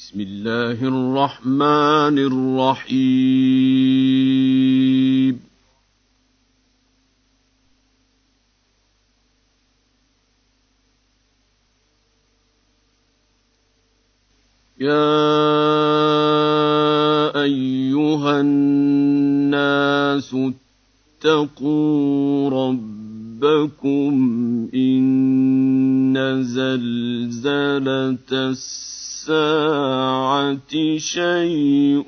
بسم الله الرحمن الرحيم. يا أيها الناس اتقوا شيء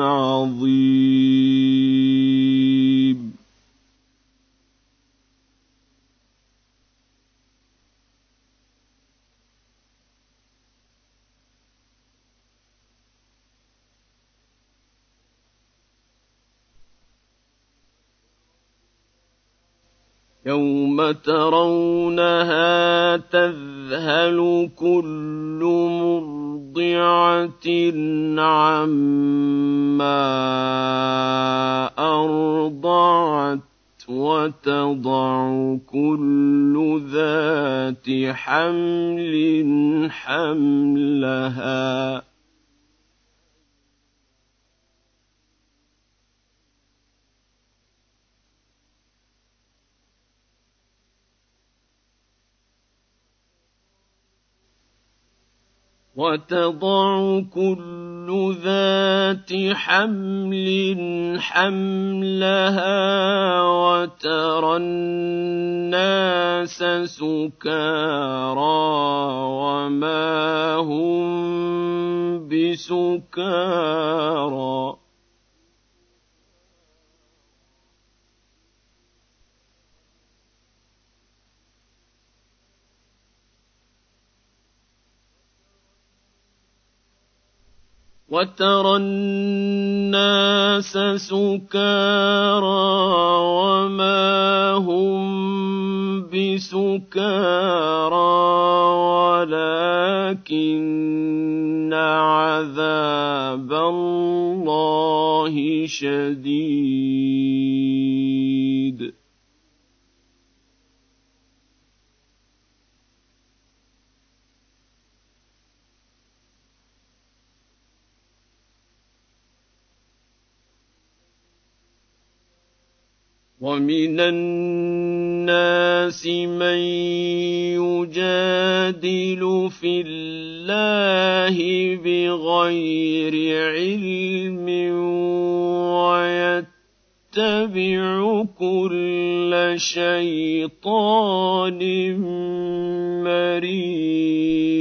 عظيم. يوم ترونها حمل حملها. وتضع كل ذات حمل حملها وترى الناس سكارى وما هم بسكارى وترى الناس سكارى وما هم بسكارى ولكن عذاب الله شديد ومن الناس من يجادل في الله بغير علم ويتبع كل شيطان مريد.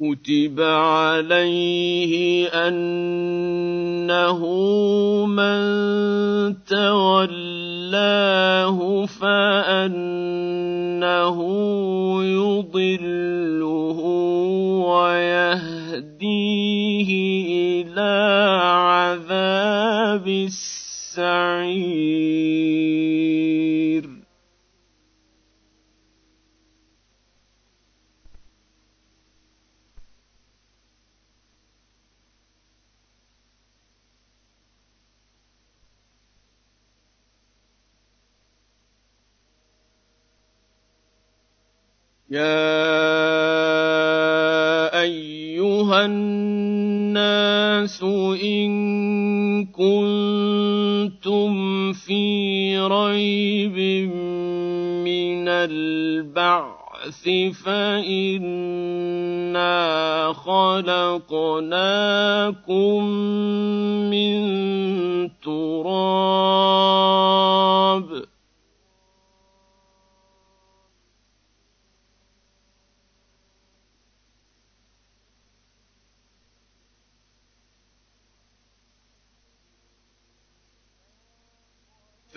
كتب عليه انه من تولاه فانه يضله ويهديه إلى عذاب السعير يا ايها الناس ان كنتم في ريب من البعث فانا خلقناكم من تراب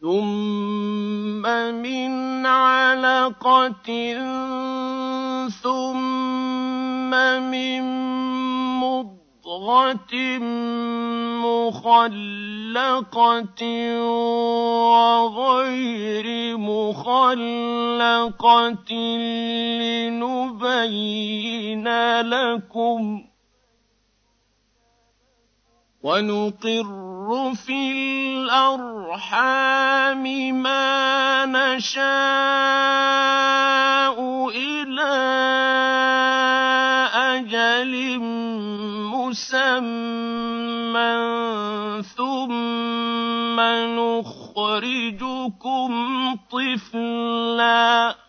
ثم من علقة ثم من مضغة مخلقة وغير مخلقة لنبين لكم ونقر في الأرحام ما نشاء إلى أجل مسمى ثم نخرجكم طفلاً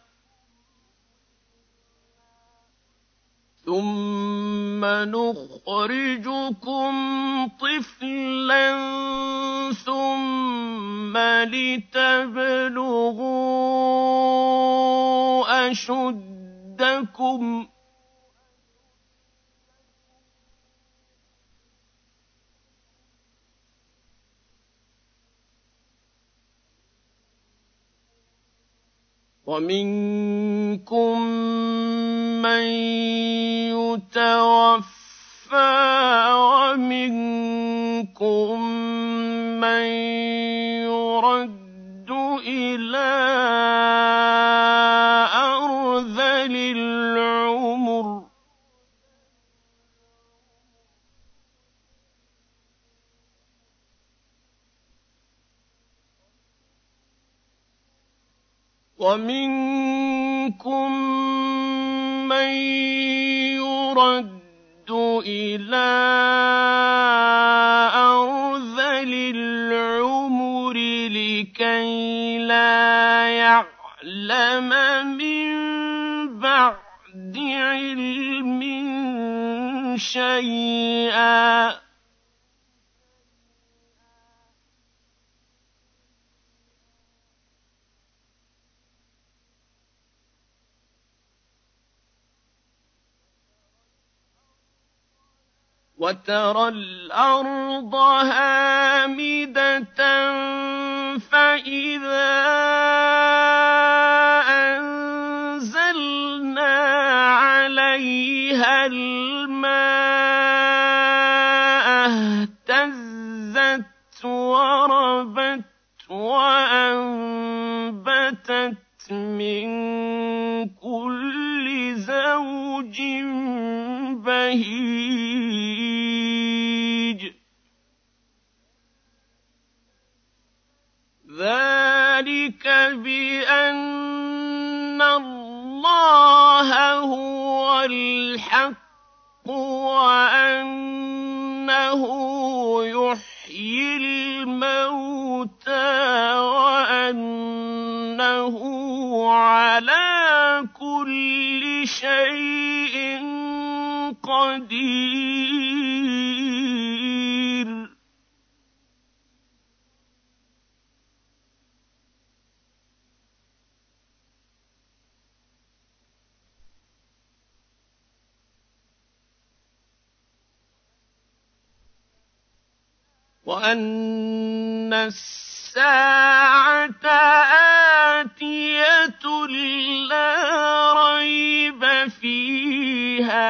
ثم نخرجكم طفلا ثم لتبلغوا أشدكم ومنكم من يتوفى ومنكم من بعد علم شيئا وترى الأرض هامدة فإذا عليها الماء اهتزت وربت وأنبتت من كل زوج بهيج. ذلك بأن الحق وأنه يحيي الموتى وأنه على كل شيء وأن الساعة آتية لا ريب فيها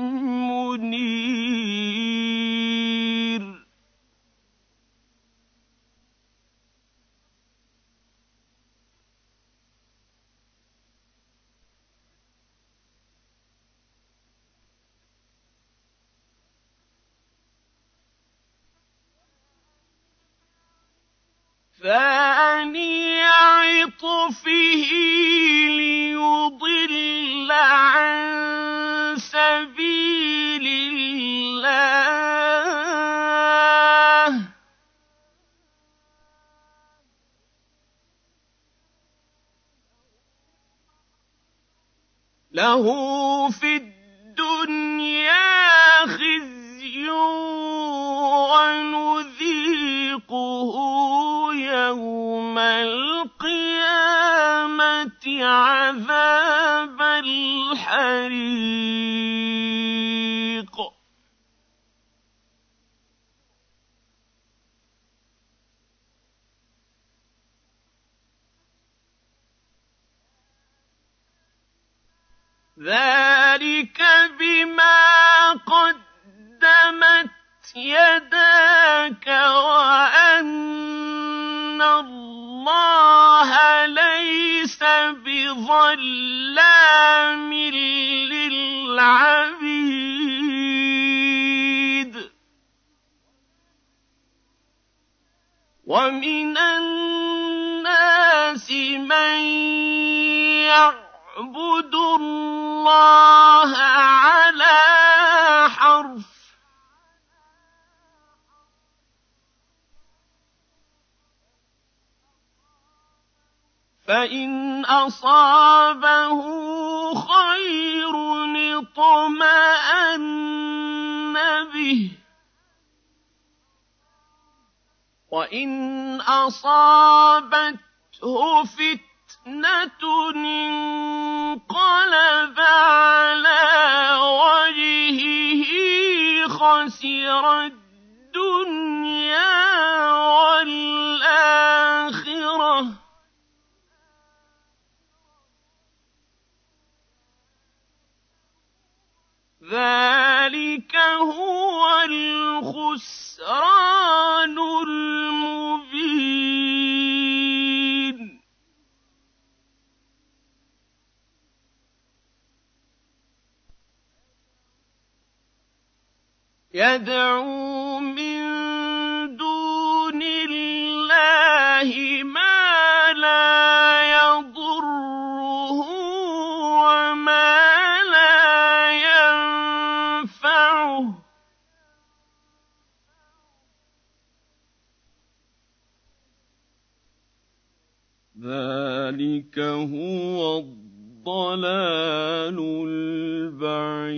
ثاني عطفه ليضل عن سبيل الله. له في الدنيا القيامة عذاب الحريق. ذلك بما قدمت يداك وأن الله ليس بظلام للعبيد. ومن الناس من يعبد الله على حرف فإن أصابه خير اطمأن به وإن أصابته فتنة انقلب على وجهه خسر الدنيا والآخرة ذلك هو الخسران المبين يدعو ذلك هو الضلال البعيد.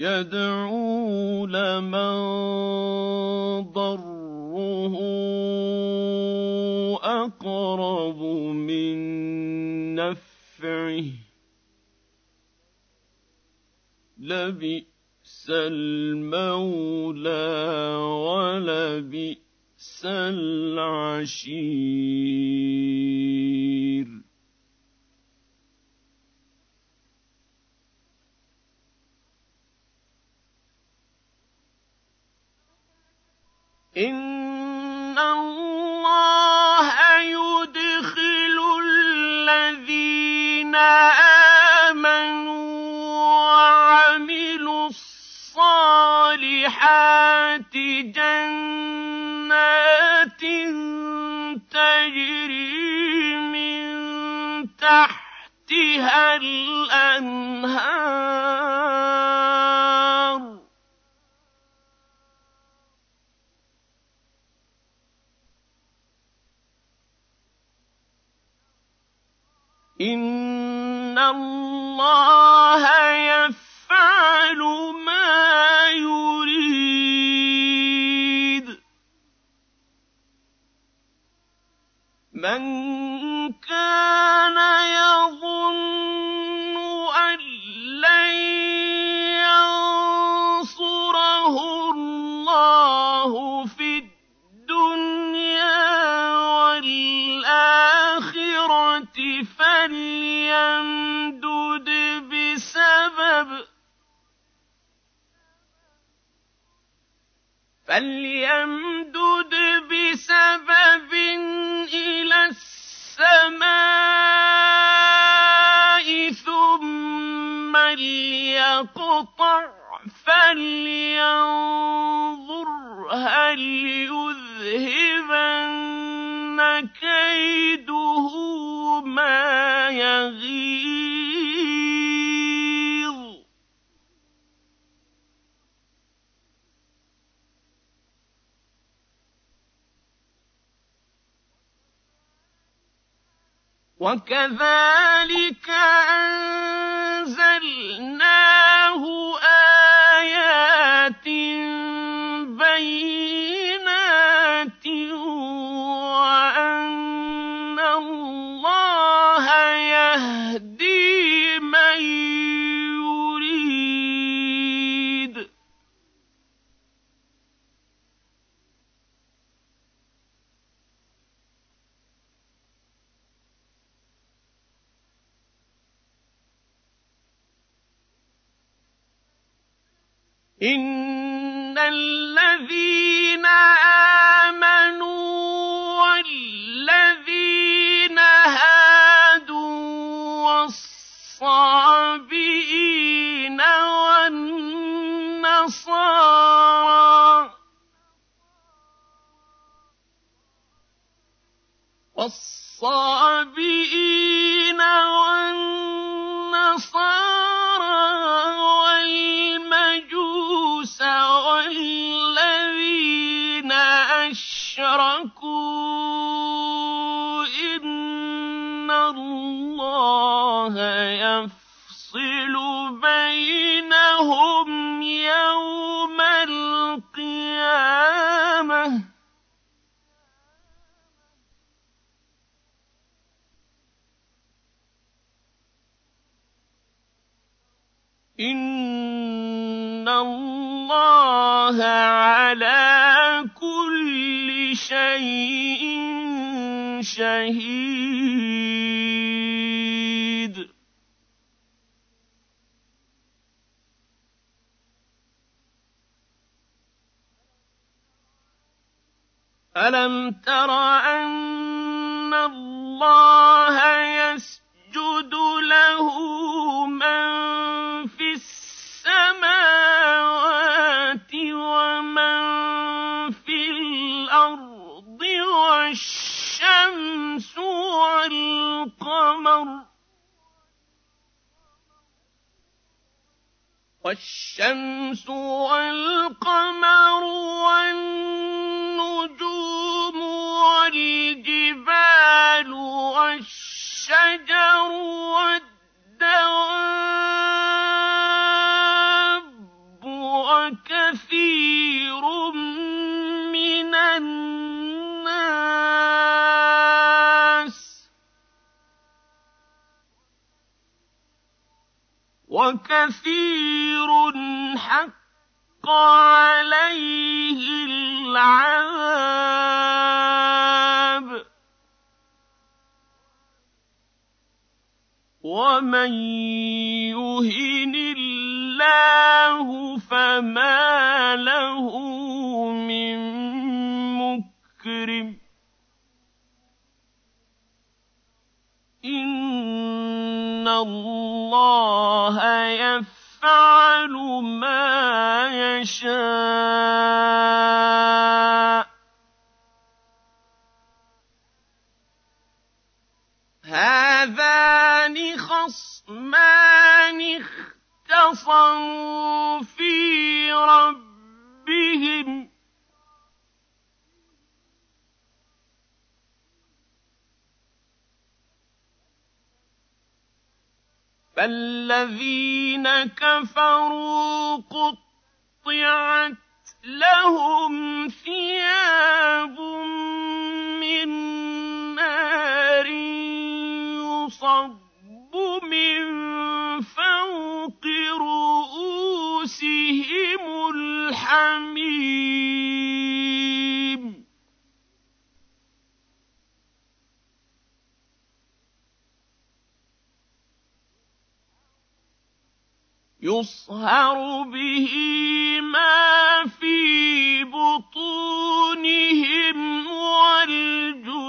يدعو لمن ضره أقرب من نفعه. لبئ المولى ولبئس العشير. إن الله الصالحات جنات تجري من تحتها الأنهار. إن الله يفعل من كان يظن أن لن ينصره الله في الدنيا والآخرة فليمدد بسبب فليمدد بسبب السماء ثم ليقطع فَلْيَنظُرْ هَلْ يُذْهِبَنَّ كَيْدُهُ مَا يَغِيظُ وَكَذَٰلِكَ أَنزَلْنَاهُ آيَاتٍ بَيِّنَاتٍ وَالنَّصَارَىٰ شَيْءٍ شَهِيدٌ. أَلَمْ تَرَ أَنَّ اللَّهَ وَالشَّمْسُ وَالْقَمَرُ وَالنُّجُومُ وَالْجِبَالُ وَالشَّجَرُ وَالدَّوَابُّ حَقَّ عَلَيْهِ الْعَذَابُ ۗ. وَمَن يُهِنِ اللَّهُ فَمَا لَهُ مِن مُّكْرِمٍ ۚ. إِنَّ اللَّهَ يَفْعَلُ مَا يَشَاءُ ۩ هَٰذَانِ خَصْمَانِ اخْتَصَمُوا فِي رَبِّهِمْ ۖ فَالَّذِينَ كَفَرُوا قُطِّعَتْ لَهُمْ ثِيَابٌ مِّن نَّارٍ يُصَبُّ مِن فَوْقِ رُءُوسِهِمُ الْحَمِيمُ يُصْهَرُ بِهِ مَا فِي بُطُونِهِمْ وَالْجُلُودُ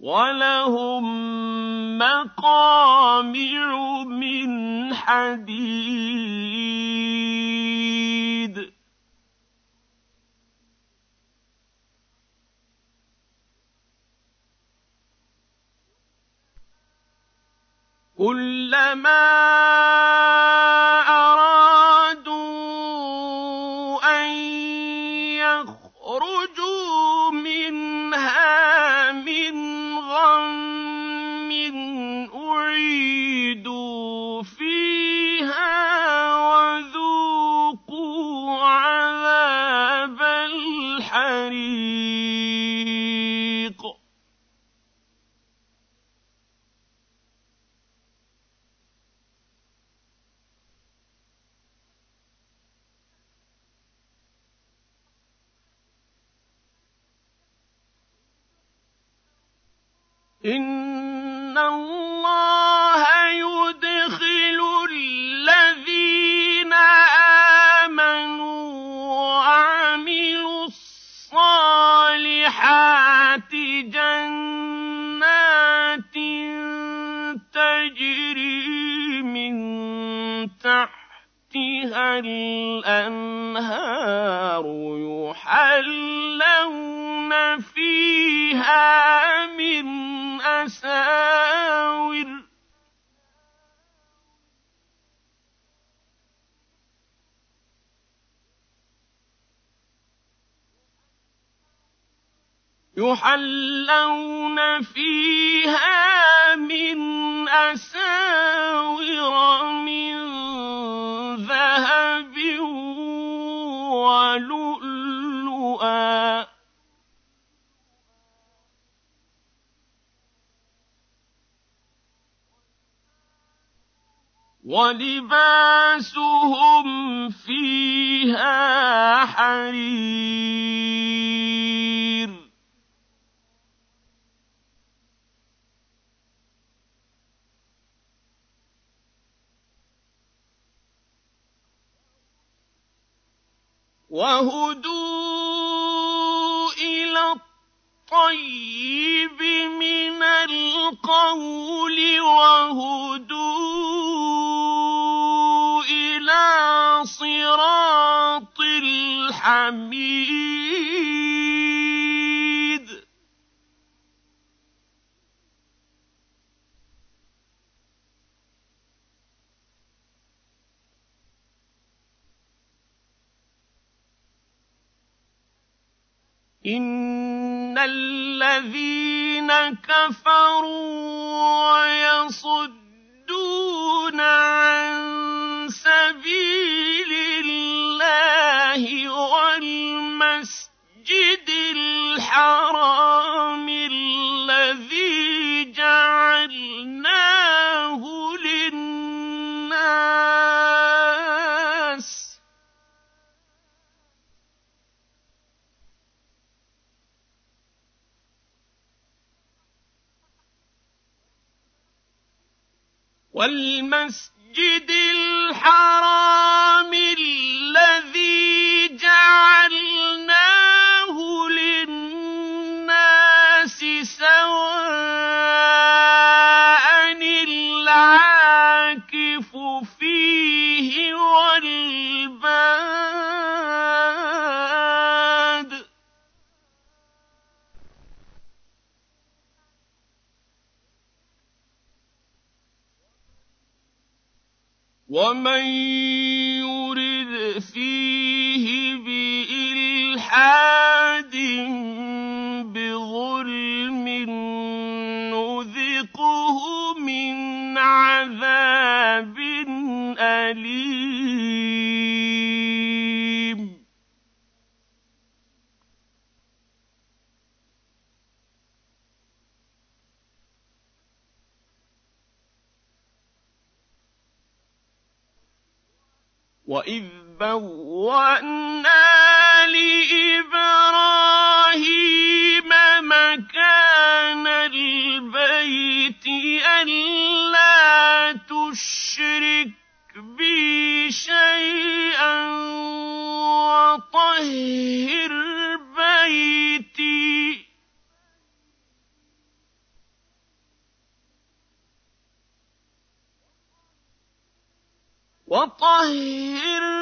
وَلَهُم مَّقَامِعُ مِنْ حَدِيدٍ كُلَّمَا إِنَّ اللَّهَ يُدْخِلُ الَّذِينَ آمَنُوا وَعَمِلُوا الصَّالِحَاتِ جَنَّاتٍ تَجْرِي مِن تَحْتِهَا الْأَنْهَارُ يُحَلَّوْنَ فِيهَا يحلون فيها من أساور من ذهب ولؤلؤا. وَلِبَاسُهُمْ فِيهَا حَرِيرٌ. وَهُدُوا إِلَى الطَّيِّبِ مِنَ الْقَوْلِ وَهُدُوا إِلَىٰ صِرَاطِ الْحَمِيدِ. إِنَّ الَّذِينَ كَفَرُوا وَيَصُدُّونَ عَن سَبِيلِ اللَّهِ وَالْمَسْجِدِ الْحَرَامِ وَالْمَسْجِدِ الْحَرَامِ. وَمَن بوأنا لِإِبْرَاهِيمَ مَكَانَ الْبَيْتِ أَلَّا تُشْرِكْ بِي شَيْئًا وَطَهِّرْ بَيْتِي وطهر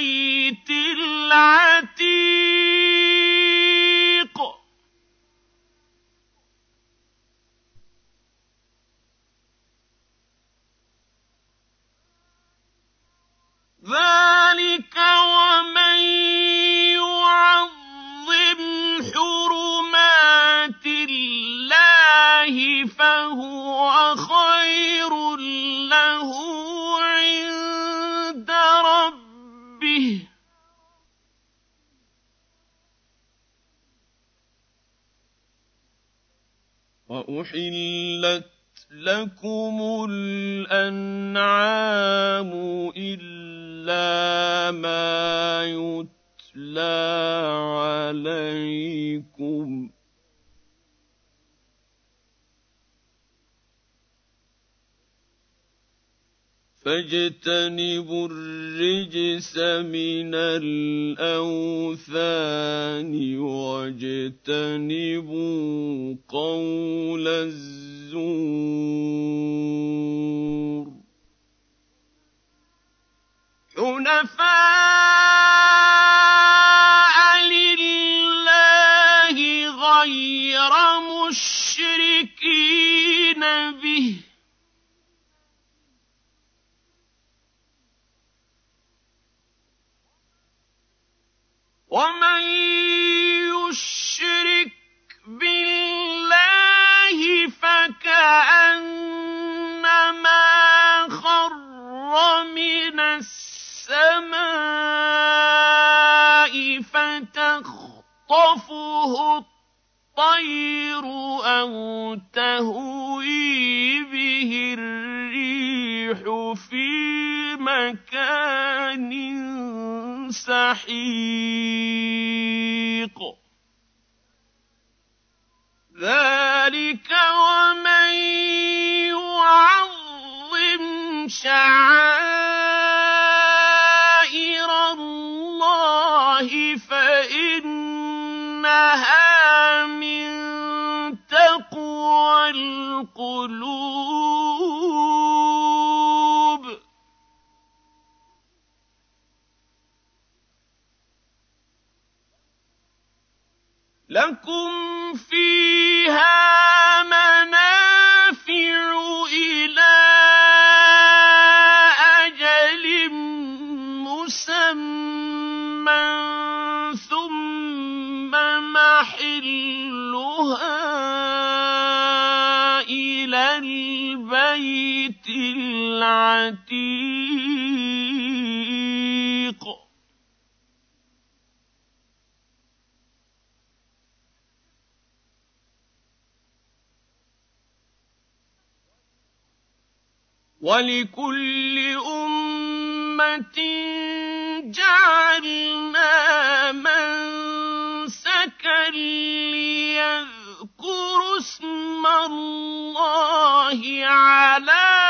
البيت العتيق أحلت لكم الأنعام إلا ما يتلى عليكم ۖ فاجتنبوا الرجس من الأوثان واجتنبوا قول الزور. حنفاء تَأْكُلُهُ الطَّيْرُ أَوْ تَهْوِي بِهِ الرِّيحُ فِي مَكَانٍ سَحِيقٍ. ذَلِكَ وَمَن يُعَظِّمْ شَعَائِرَ ولكل أمة جعلنا منسكا ليذكروا اسم الله على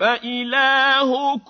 فإلهكم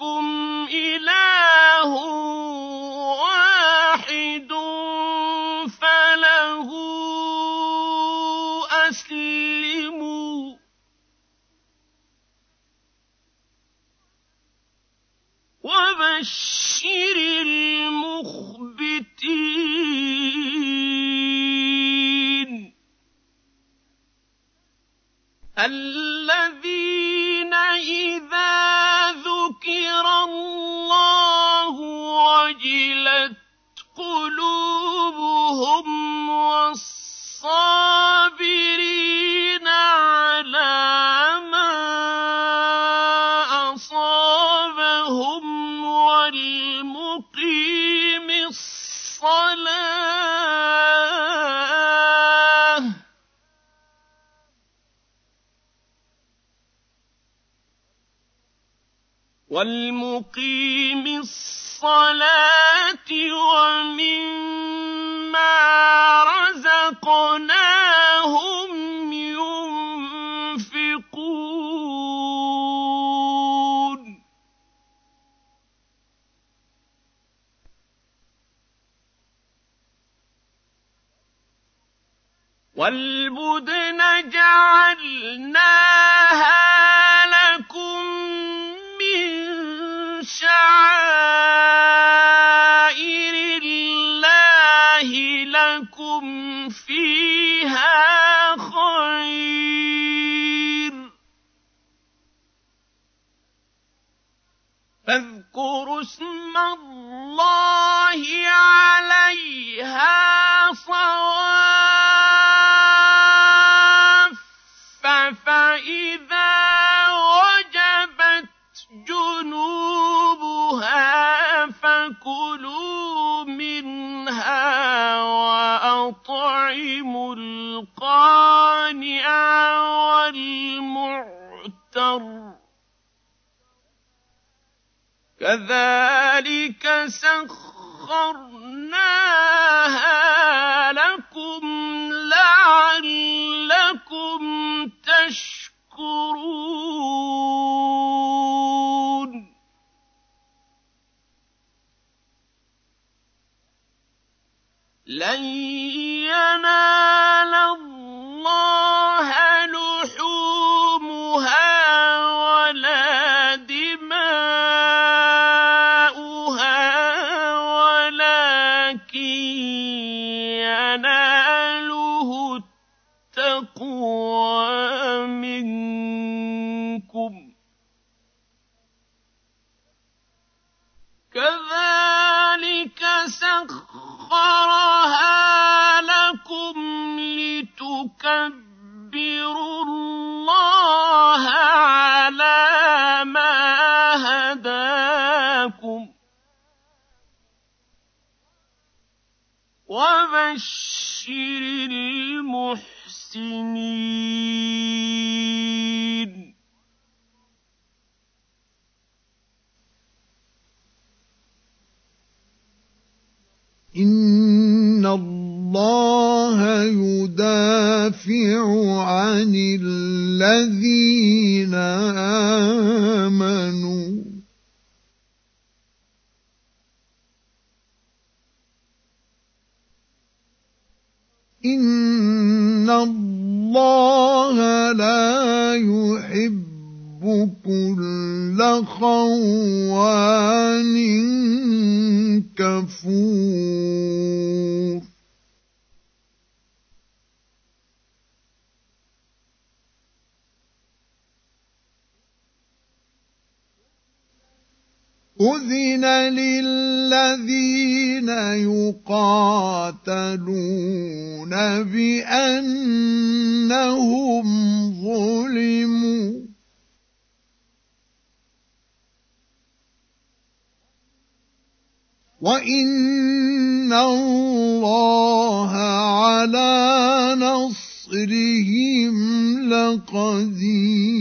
والمقيم الصلاة ومما رزقناهم ينفقون. والبدن جعلناها اسم الله عليها صواف فإذا وجبت جنوبها فكلوا منها وأطعموا القانع وسخر لا يحب كل خوان كفور. أذن للذين يقاتلون بأنهم ظلموا وإن الله على نصرهم لقدير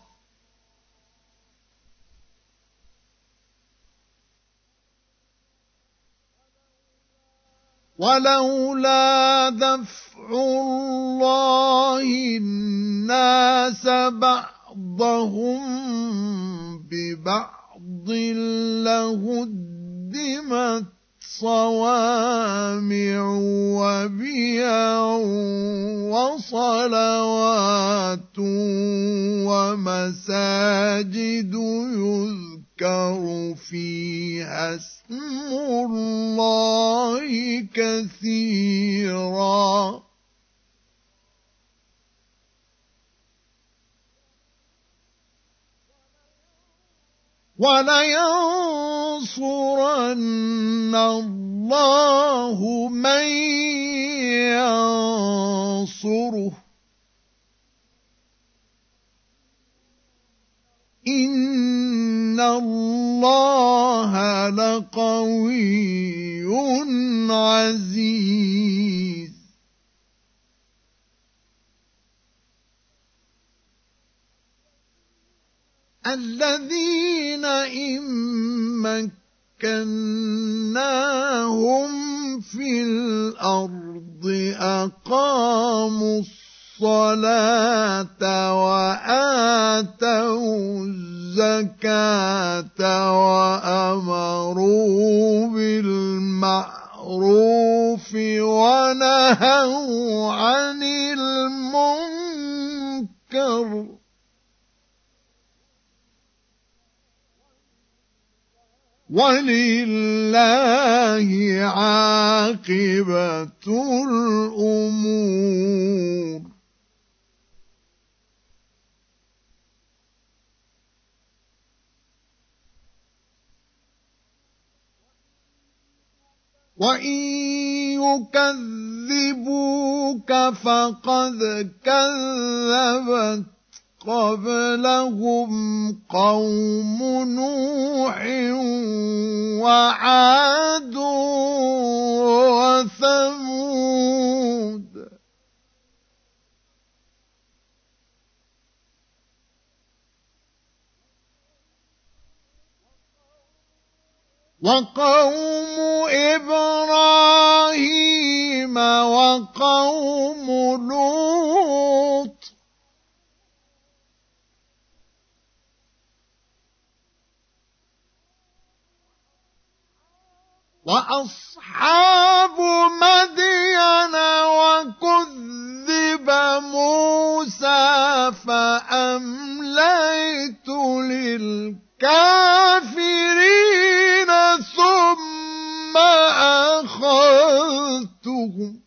ولولا دفع الله الناس بعضهم ببعض لهدمت صوامع وبيع وصلوات ومساجد يذكر فيها اسم الله كثيرا. ولينصرن الله من ينصره. إن الله لقوي عزيز. الذين إن مكناهم في الأرض أقاموا الصلاة وآتوا الزكاة وأمروا بالمعروف ونهوا عن المنكر. ولله عاقبة الأمور. وإن يكذبوك فقد كذبت قبلهم قوم نوح وعاد وثمود وقوم إبراهيم وقوم لوط. وأصحاب مدين وكذب موسى فأمليت للكافرين أخذتهم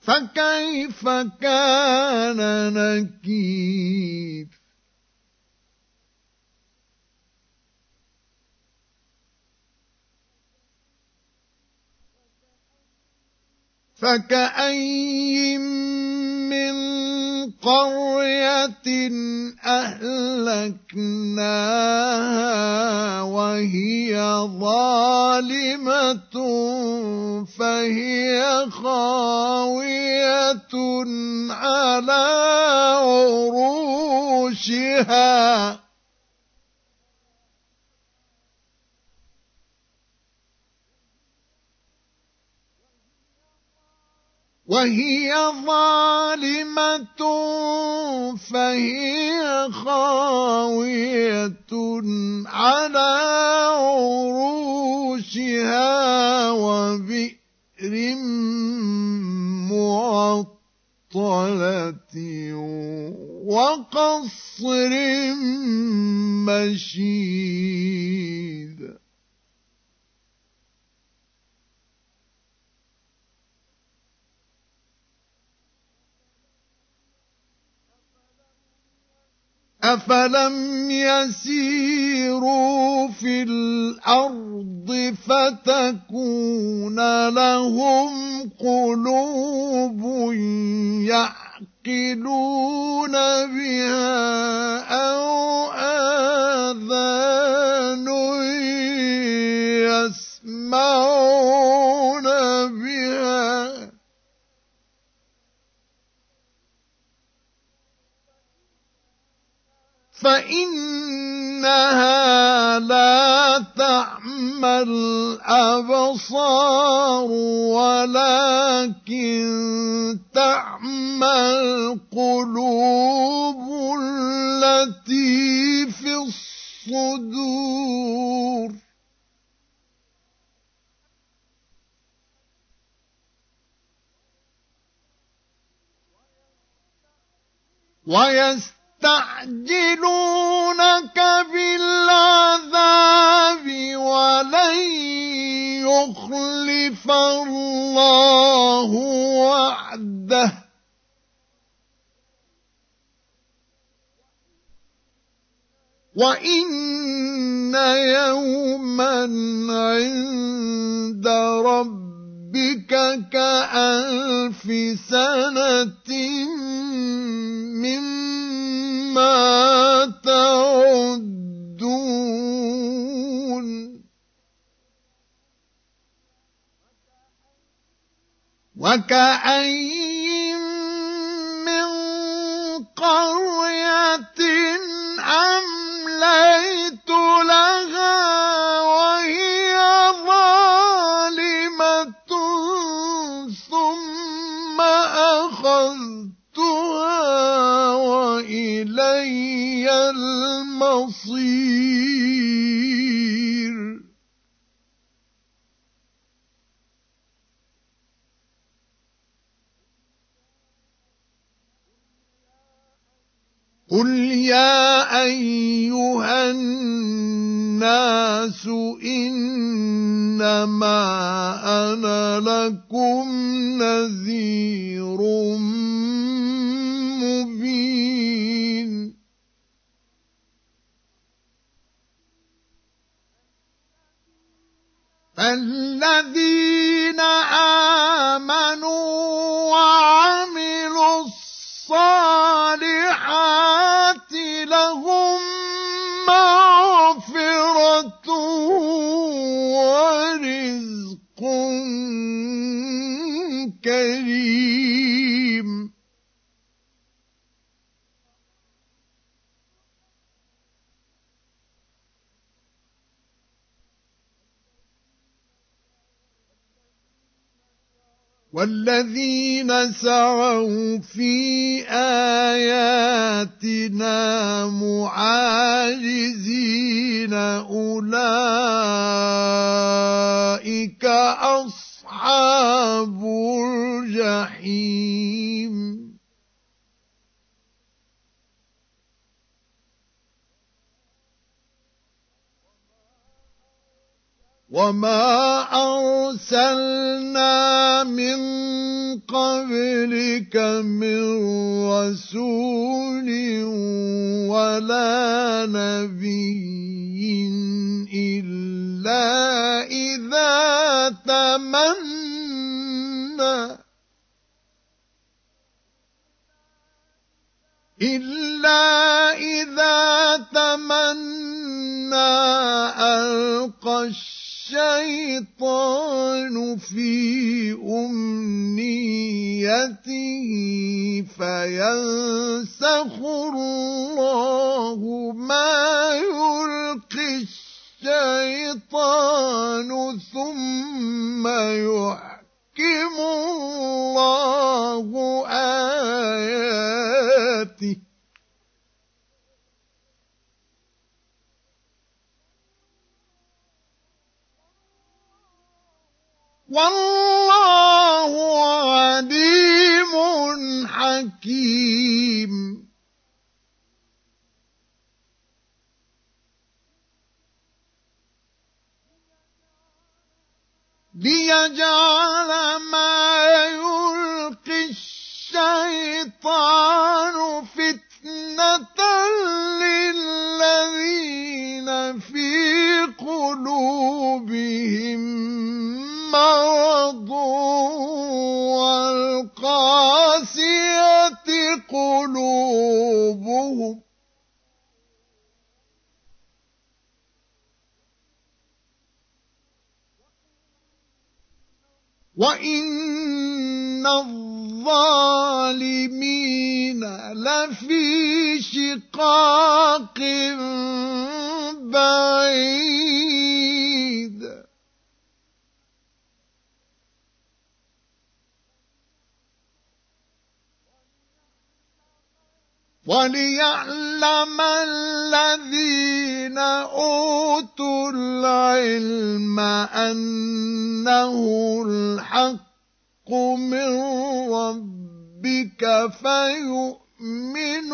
فكيف كان نكير؟ فكأي من قرية أهلكناها وهي ظالمة فهي خاوية على عروشها. وهي ظالمة فهي خاوية على عروشها وبئر معطلة وقصر مشيد. أفلم يسيروا في الأرض فتكون لهم قلوب يعقلون بها الأبصار ولكن تعمى القلوب التي في الصدور. ويست يستعجلونك بالعذاب ولن يخلف الله وعده. وإن يوما عند ربك كألف سنة مما تعدون. وكأي من قرية أمليت المصير قل يا أيها الناس إنما أنا لكم نذير فالذين آمنوا وعملوا الصالحات لهم مغفرة ورزق كريم. والذين سعوا في آياتنا معاجزين أولئك أصحاب الجحيم وما أرسلنا من قبلك من رسول ولا نبي إلا إذا تمنى إلا إذا تمنى ألقى الشيطان في أمنيته فينسخ الله ما يلقي الشيطان ثم يحكم وليعلم الذين أوتوا العلم أنه الحق من ربك فيؤمنوا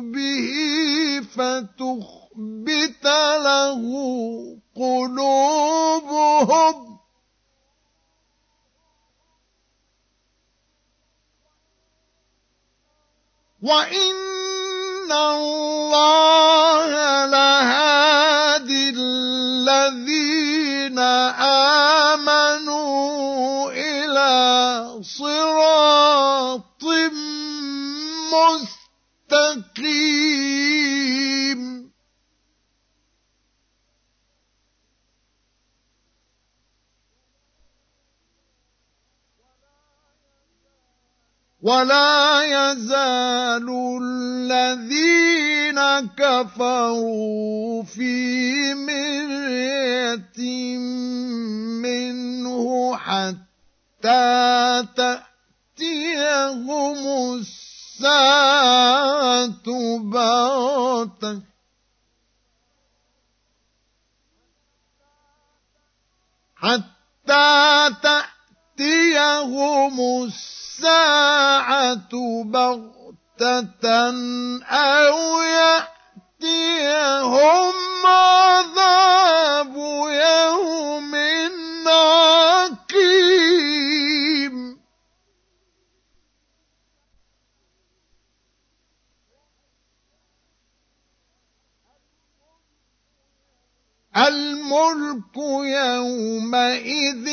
به فتخبت له قلوبهم وإن الله لهادي الذين آمنوا إلى صراط ولا يزال الذين كفروا في مرية منه حتى تأتيهم الساعة بغتة. حتى تأتيهم الساعة الساعة بغتة أو يأتيهم عذاب يوم عقيم الملك يومئذ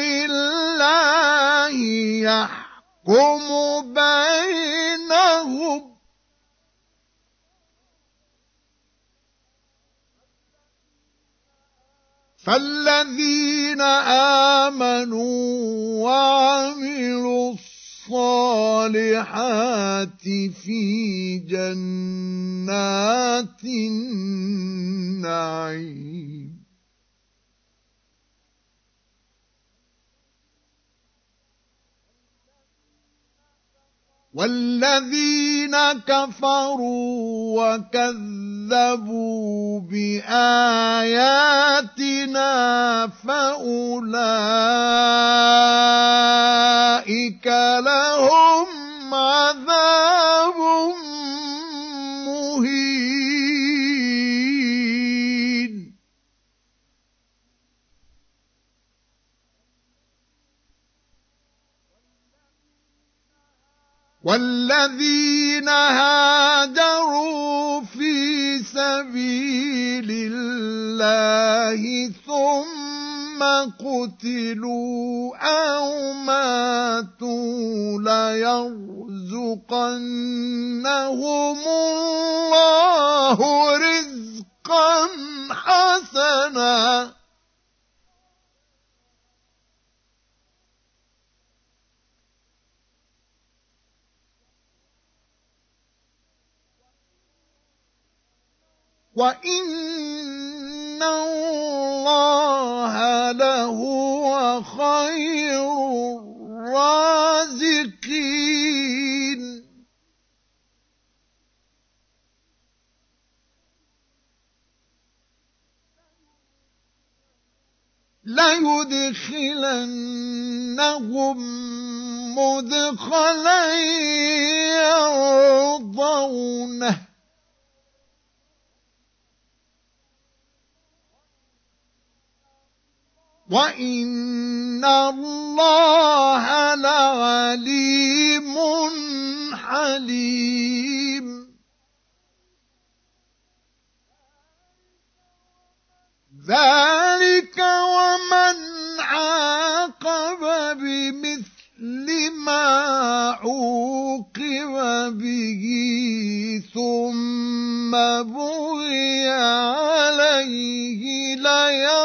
لله يحكم بينهم. فالذين آمنوا وعملوا الصالحات في جنات النعيم. والذين كفروا وكذبوا بآياتنا فأولئك لهم عذاب والذين هاجروا في سبيل الله ثم قتلوا أو ماتوا ليرزقنهم الله رزقا حسنا وإن الله لهو خير الرازقين ليدخلنهم مدخلا يرضونه وإن الله لعليم حليم ذلك ومن عاقب بمثل ما عوقب به ثم بغي عليه لينصرنه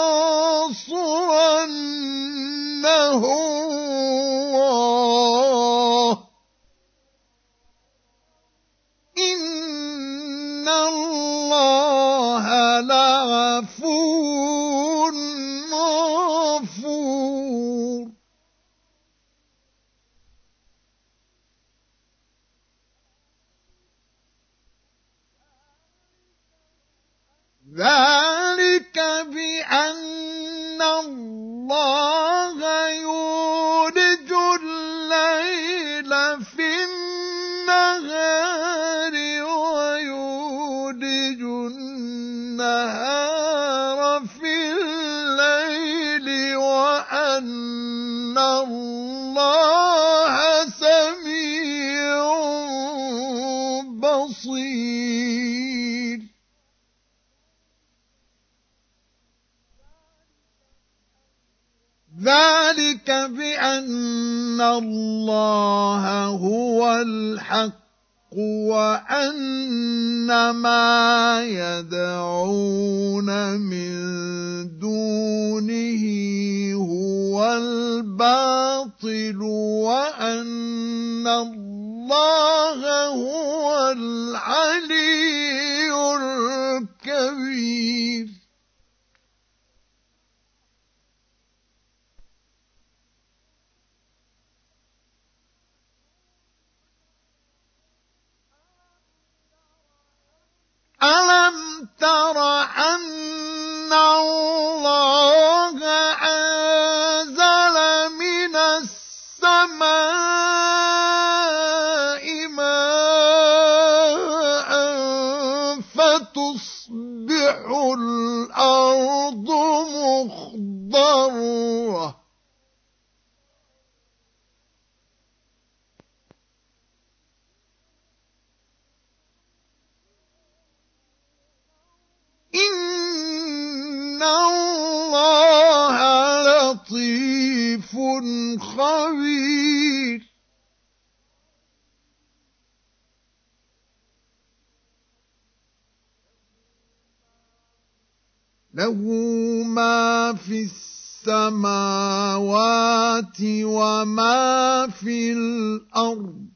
ذلك بأن ذلك بأن الله هو الحق وأن ما يدعون من دونه هو الباطل وأن الله هو العلي الكبير. ألم تر أن الله أنزل من السماء ماء فتصبح الأرض مخضرة خبير. له ما في السماوات وما في الأرض.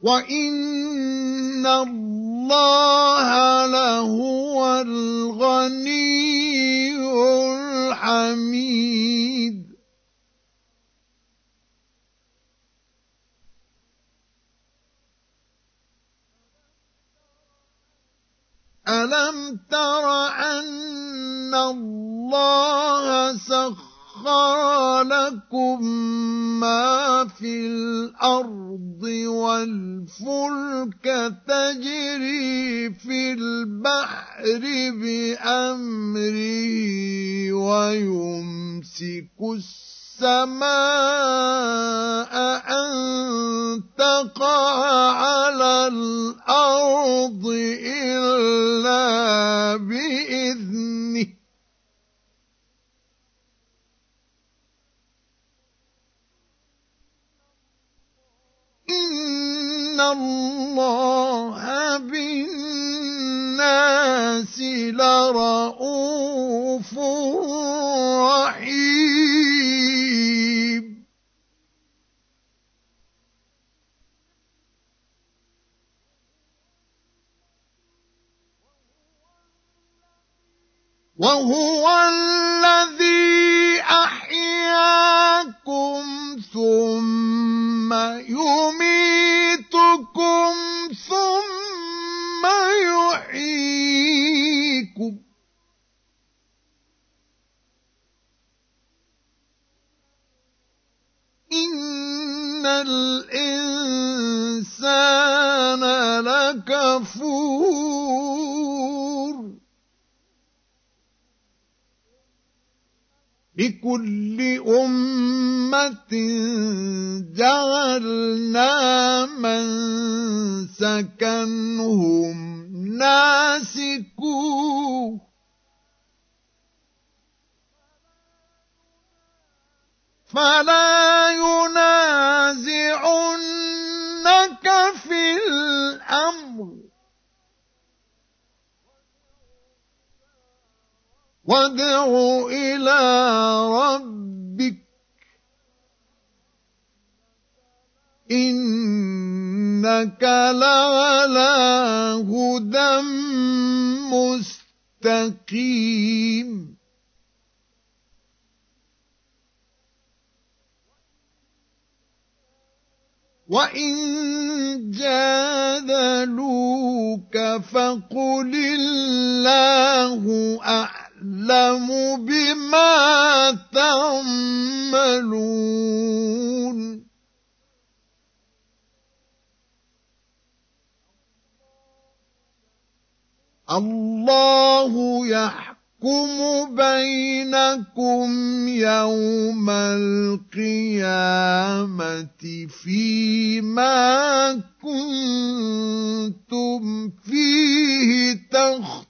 وإن الله لهو الغني الحميد ألم تر أن الله سخر لكم ما في الأرض والفلك تجري في البحر بأمره ويمسك السماء أن تقع على الأرض إلا بإذنه إن الله بالناس لرؤوف رحيم وهو الذي أحياكم ثم يميتكم ثم يحييكم. إن الإنسان لكفور لكل أمة جعلنا من سكنهم ناسكوه فلا ينازعنك في الأمر. وادع إلى ربك إنك لعلى هدى مستقيم. وإن جادلوك فقل الله أعلم. بما تعملون. الله يحكم يحكم بينكم يوم القيامة فيما كنتم فيه تختلفون.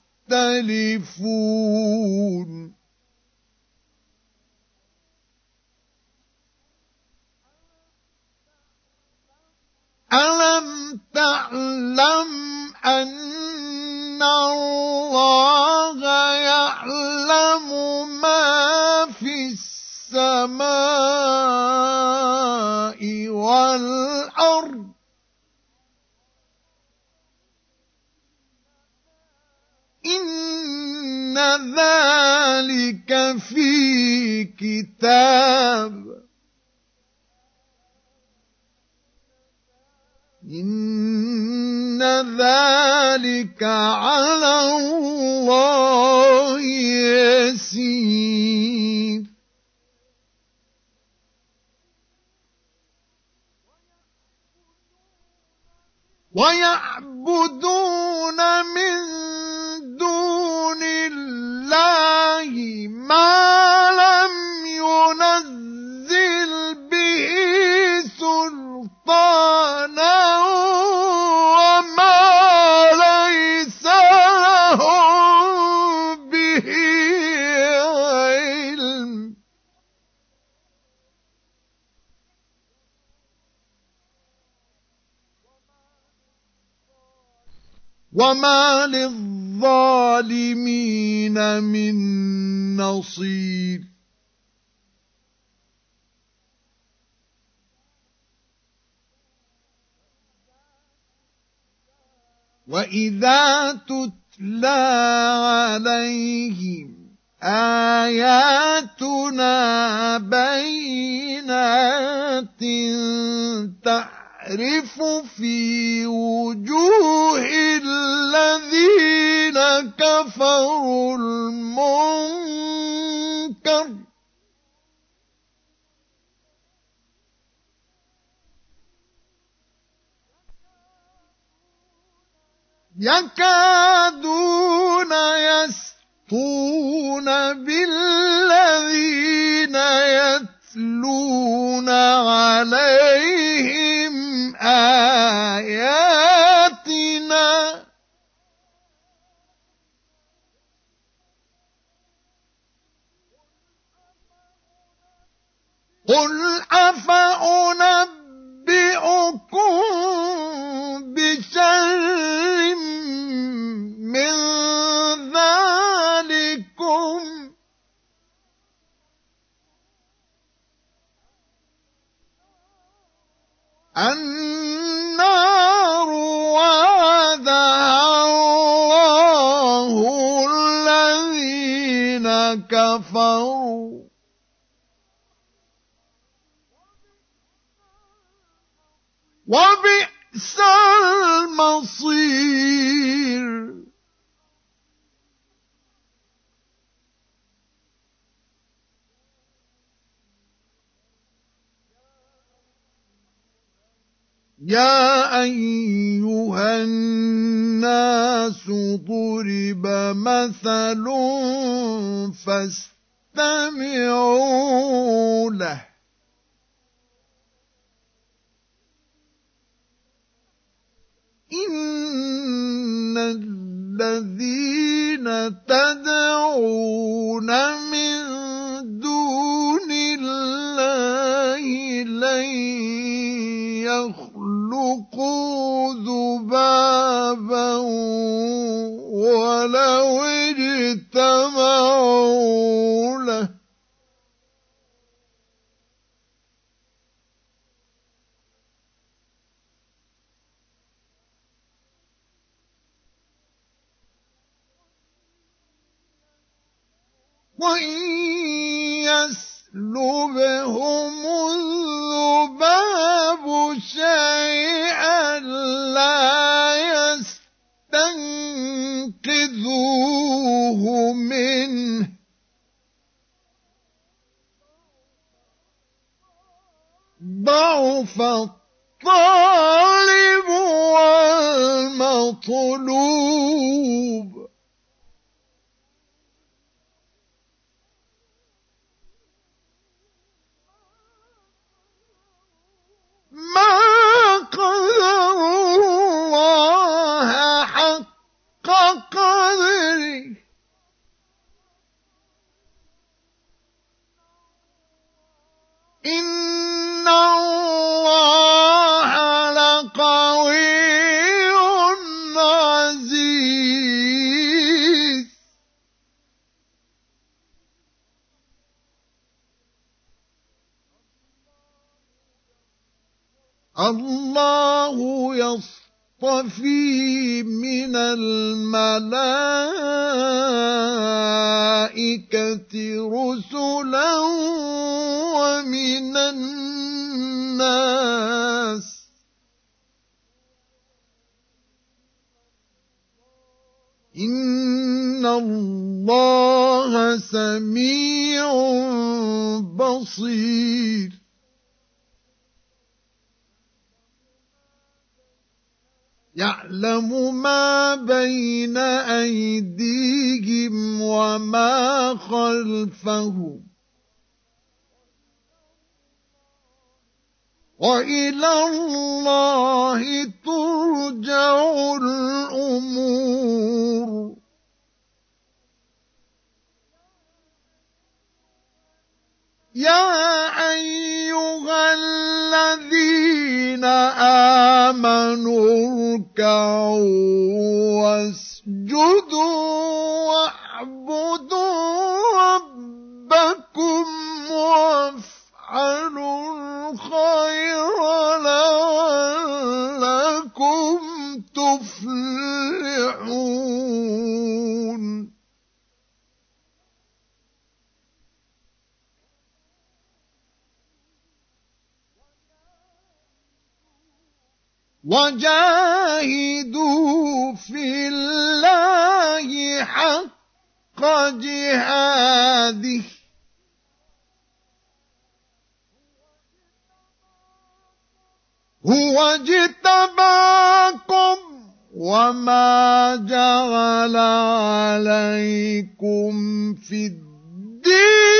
ألم تعلم أن الله يعلم ما في السماء والأرض؟ إن ذلك في كتاب. إن ذلك على الله يسير. ويعبدون من ما لم ينزل به سلطانا وما ليس لهم به علم. وما للظالمين من نصير. واذا تتلى عليهم اياتنا بينات تعرف في وجوه الذين كفروا المنكر. يكادون يسطون بالذين يتلون عليهم آياتنا. قل أفأنبئكم بشر النار وعدها الله الذين كفروا. وبئس المصير. يا أيها الناس ضرب مثل فاستمعوا له. إن الذين تدعون من دون الله لن يخلقوا ذبابا ولو اجتمعوا له. وإن يسلبهم الذباب شيئا لا يستنقذوه منه ضعف الطالب والمطلوب يعلم ما بين أيديهم وما خلفهم. وإلى الله ترجع الأمور. يا أيها الذين آمنوا اركعوا واسجدوا واعبدوا وجاهدوا في الله حق جهاده. هو اجتباكم وما جعل عليكم في الدين.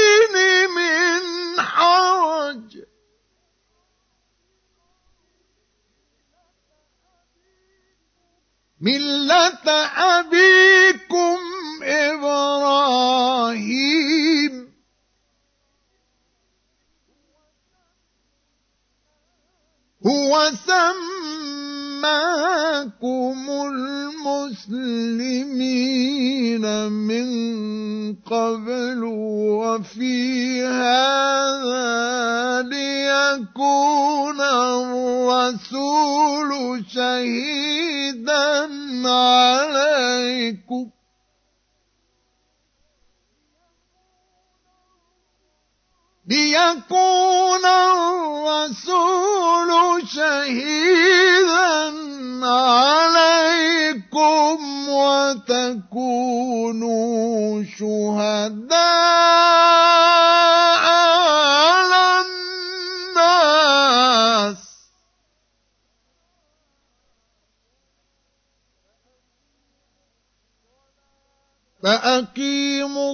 ملة أبيكم إبراهيم هو سمى وسماكم المسلمين من قبل وفي هذا ليكون الرسول شهيدا عليكم ليكون الرسول شهيدا عليكم وتكونوا شهداء على الناس. فأقيموا